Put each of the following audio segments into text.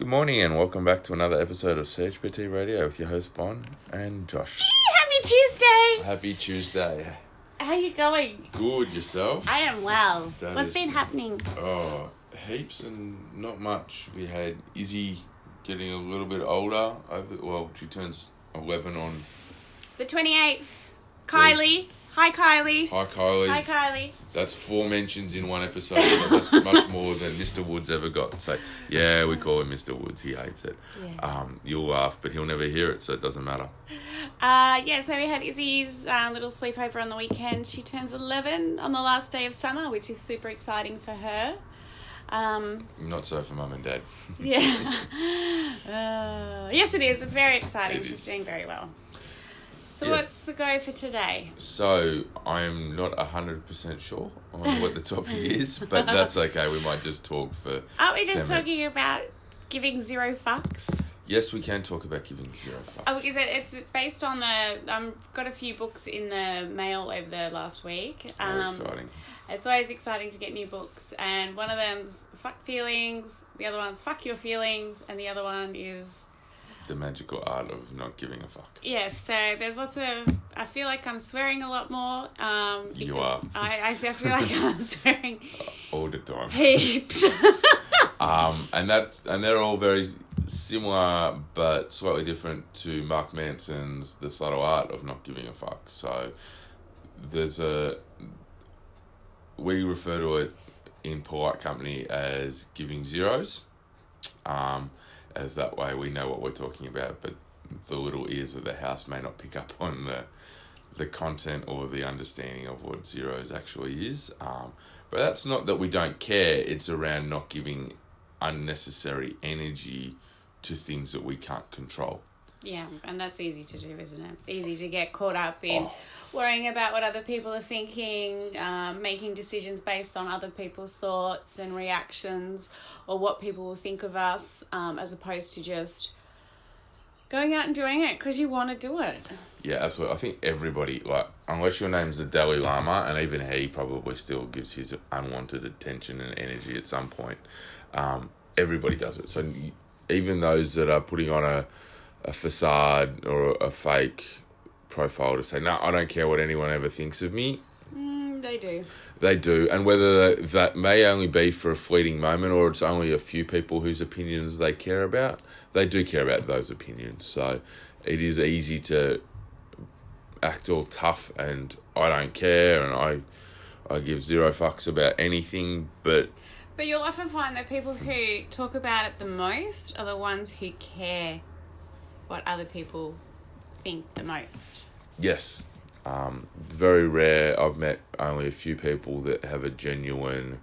Good morning and welcome back to another episode of CHPT Radio with your host Bon and Josh. Happy Tuesday! Happy Tuesday. How you going? Good yourself? I am well. That What's is- been happening? Oh, heaps and not much. We had Izzy getting a little bit older. Over, well, she turns eleven on. The 28th. Kylie. Hi, Kylie. Hi Kylie. Hi, Kylie. That's four mentions in one episode. So that's much more than Mr. Woods ever got. So yeah, we call him Mr. Woods. He hates it. Yeah. Um, you'll laugh, but he'll never hear it, so it doesn't matter. Uh, yeah, so we had Izzy's uh, little sleepover on the weekend. She turns 11 on the last day of summer, which is super exciting for her. Um, Not so for mum and dad. yeah. uh, yes, it is. It's very exciting. It She's is. doing very well. So, Yeah. what's the go for today? So I am not hundred percent sure on what the topic is, but that's okay. We might just talk for. Aren't we just talking minutes. about giving zero fucks? Yes, we can talk about giving zero fucks. Oh, is it? It's based on the. I've got a few books in the mail over the last week. Very Um, exciting. It's always exciting to get new books, and one of them's fuck feelings. The other one's fuck your feelings, and the other one is The magical art of not giving a fuck. yes. So there's lots of. I feel like I'm swearing a lot more. Um, You are. I, I feel like I'm swearing All the time. heaps. Um, and that's and they're all very similar but slightly different to Mark Manson's The Subtle Art of Not Giving a Fuck. So there's a we refer to it in polite company as giving zeros. Um, as that way we know what we're talking about, but the little ears of the house may not pick up on the the content or the understanding of what zeros actually is. Um, but that's not that we don't care, it's around not giving unnecessary energy to things that we can't control. Yeah, and that's easy to do, isn't it? Easy to get caught up in Oh. worrying about what other people are thinking, um, making decisions based on other people's thoughts and reactions, or what people will think of us, um, as opposed to just going out and doing it because you want to do it. Yeah, absolutely. I think everybody, like, unless your name's the Dalai Lama, and even he probably still gives his unwanted attention and energy at some point, um, everybody does it. So even those that are putting on a, a facade or a fake profile to say, no, I don't care what anyone ever thinks of me, Mm, they do. They do, and whether that may only be for a fleeting moment or it's only a few people whose opinions they care about, they do care about those opinions. So it is easy to act all tough and I don't care and I I give zero fucks about anything, but But you'll often find that people who talk about it the most are the ones who care what other people think the most. yes, um, very rare. I've met only a few people that have a genuine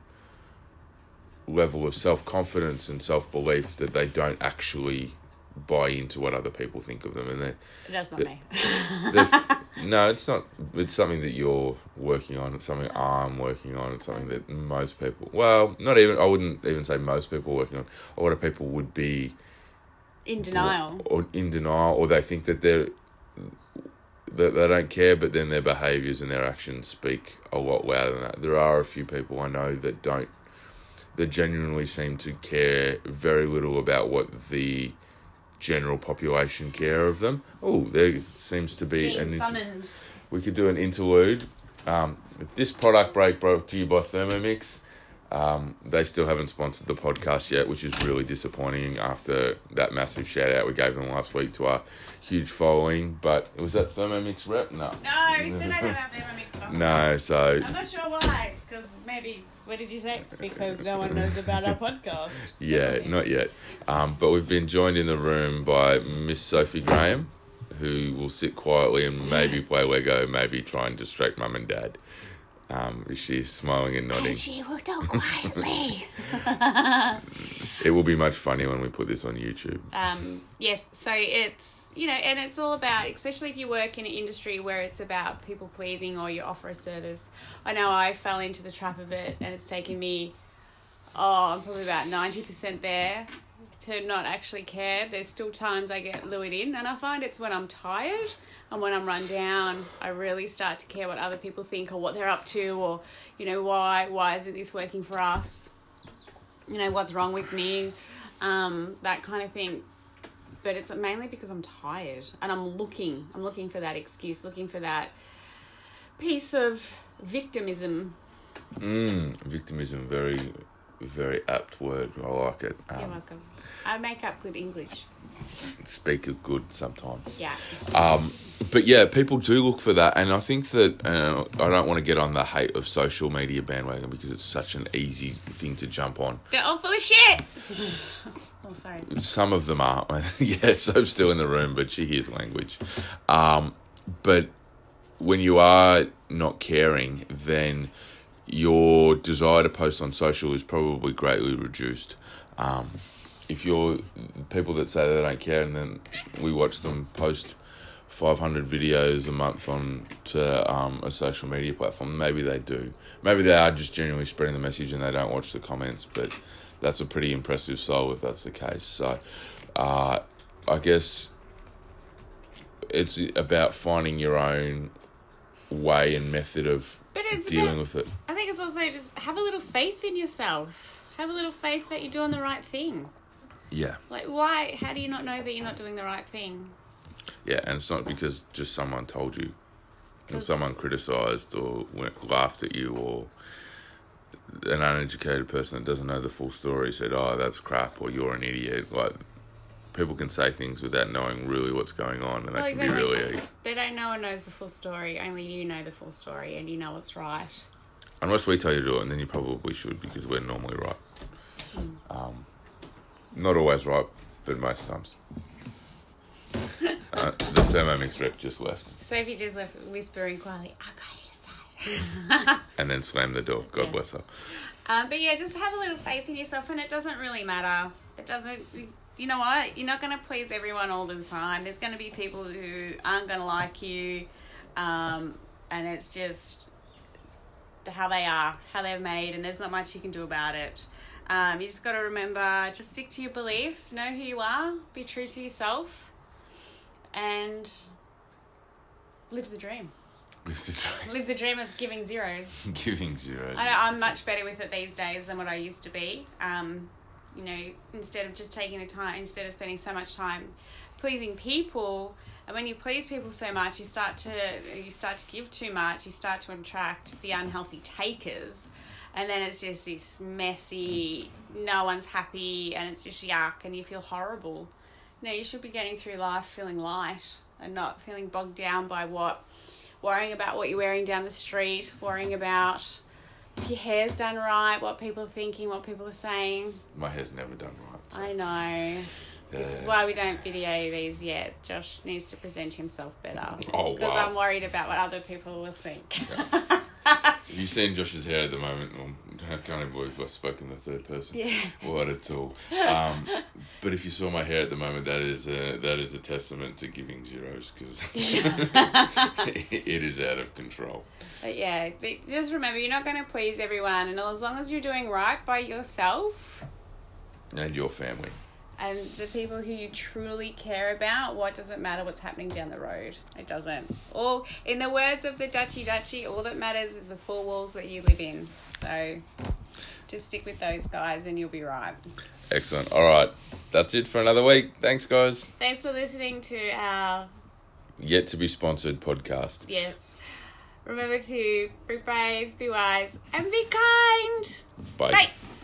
level of self confidence and self belief that they don't actually buy into what other people think of them, and they That's not me. No, it's not. It's something that you're working on. It's something I'm working on. It's something that most people. Well, not even. I wouldn't even say most people are working on. A lot of people would be In denial. or in denial, or they think that they're that they don't care, but then their behaviours and their actions speak a lot louder than that. There are a few people I know that don't. That genuinely seem to care very little about what the general population care of them. Oh, there seems to be Being an inter- we could do an interlude. Um, this product break brought to you by Thermomix. Um, they still haven't sponsored the podcast yet, which is really disappointing after that massive shout out we gave them last week to our huge following. But it was that Thermomix rep? No. No, we still don't have mixed up. No, so I'm not sure why. Because maybe, what did you say? Because no one knows about our podcast. yeah, not yet. Um, but we've been joined in the room by Miss Sophie Graham, who will sit quietly and maybe play Lego, maybe try and distract mum and dad. Um, she's smiling and nodding. And she will do quietly. It will be much funnier when we put this on YouTube. um, yes, so it's, you know, and it's all about, especially if you work in an industry where it's about people pleasing or you offer a service. I know I fell into the trap of it and it's taken me, oh, I'm probably about 90% there to not actually care. There's still times I get lured in, and I find it's when I'm tired and when I'm run down, I really start to care what other people think or what they're up to, or you know why why isn't this working for us? You know what's wrong with me? um, that kind of thing. But it's mainly because I'm tired and I'm looking. I'm looking for that excuse, looking for that piece of victimism. Mm, victimism, very, very apt word. I like it. You're Um, welcome. I make up good English. speak it good sometimes. Yeah. Um, but yeah, people do look for that, and I think that uh, I don't want to get on the hate of social media bandwagon because it's such an easy thing to jump on. They're all full of shit. oh, sorry. Some of them aren't. yeah, Soap's still in the room, but she hears language. Um, but when you are not caring, then your desire to post on social is probably greatly reduced. Um, if you're people that say they don't care and then we watch them post 500 videos a month on to um, a social media platform, maybe they do. Maybe they are just genuinely spreading the message and they don't watch the comments, but that's a pretty impressive soul if that's the case. So uh, I guess it's about finding your own way and method of dealing with it. Think it's also just have a little faith in yourself. Have a little faith that you're doing the right thing. Yeah. Like, why? How do you not know that you're not doing the right thing? Yeah, and it's not because just someone told you, or someone criticised or went, laughed at you, or an uneducated person that doesn't know the full story said, "Oh, that's crap," or "You're an idiot." Like people can say things without knowing really what's going on, and that can exactly. be really. They don't. No one knows the full story. Only you know the full story, and you know what's right. Unless we tell you to do it, and then you probably should because we're normally right. Um, not always right, but most times. uh, the Thermomix rep just left, Sophie just left whispering quietly, I got your side. and then slammed the door. God Yeah. bless her. Um, but yeah, just have a little faith in yourself, and it doesn't really matter. It doesn't. You know what? You're not going to please everyone all the time. There's going to be people who aren't going to like you, um, and it's just how they are, how they're made, and there's not much you can do about it. Um, you just got to remember, just stick to your beliefs, know who you are, be true to yourself, and live the dream. Live the dream Live the dream of giving zeros. Giving zeros. I, I'm much better with it these days than what I used to be. Um, you know, instead of just taking the time, instead of spending so much time pleasing people, and when you please people so much, you start to you start to give too much. You start to attract the unhealthy takers, and then it's just this messy. No one's happy, and it's just yuck, and you feel horrible. No, you should be getting through life feeling light and not feeling bogged down by what worrying about what you're wearing down the street, worrying about if your hair's done right, what people are thinking, what people are saying. My hair's never done right. so- I know. This is why we don't video these yet. Josh needs to present himself better. Oh, Because wow. I'm worried about what other people will think. Have you seen Josh's hair at the moment? Well, I can't even believe I spoke in the third person. Yeah. What at all. Um, but if you saw my hair at the moment, that is a, that is a testament to giving zeros because it is out of control. But yeah, just remember you're not going to please everyone, and as long as you're doing right by yourself And your family. And the people who you truly care about, what does it matter what's happening down the road? It doesn't. All in the words of the Dutchy Dutchy, all that matters is the four walls that you live in. So just stick with those guys and you'll be right. Excellent. All right. That's it for another week. Thanks, guys. Thanks for listening to our Yet to be sponsored podcast. yes. Remember to be brave, be wise, and be kind.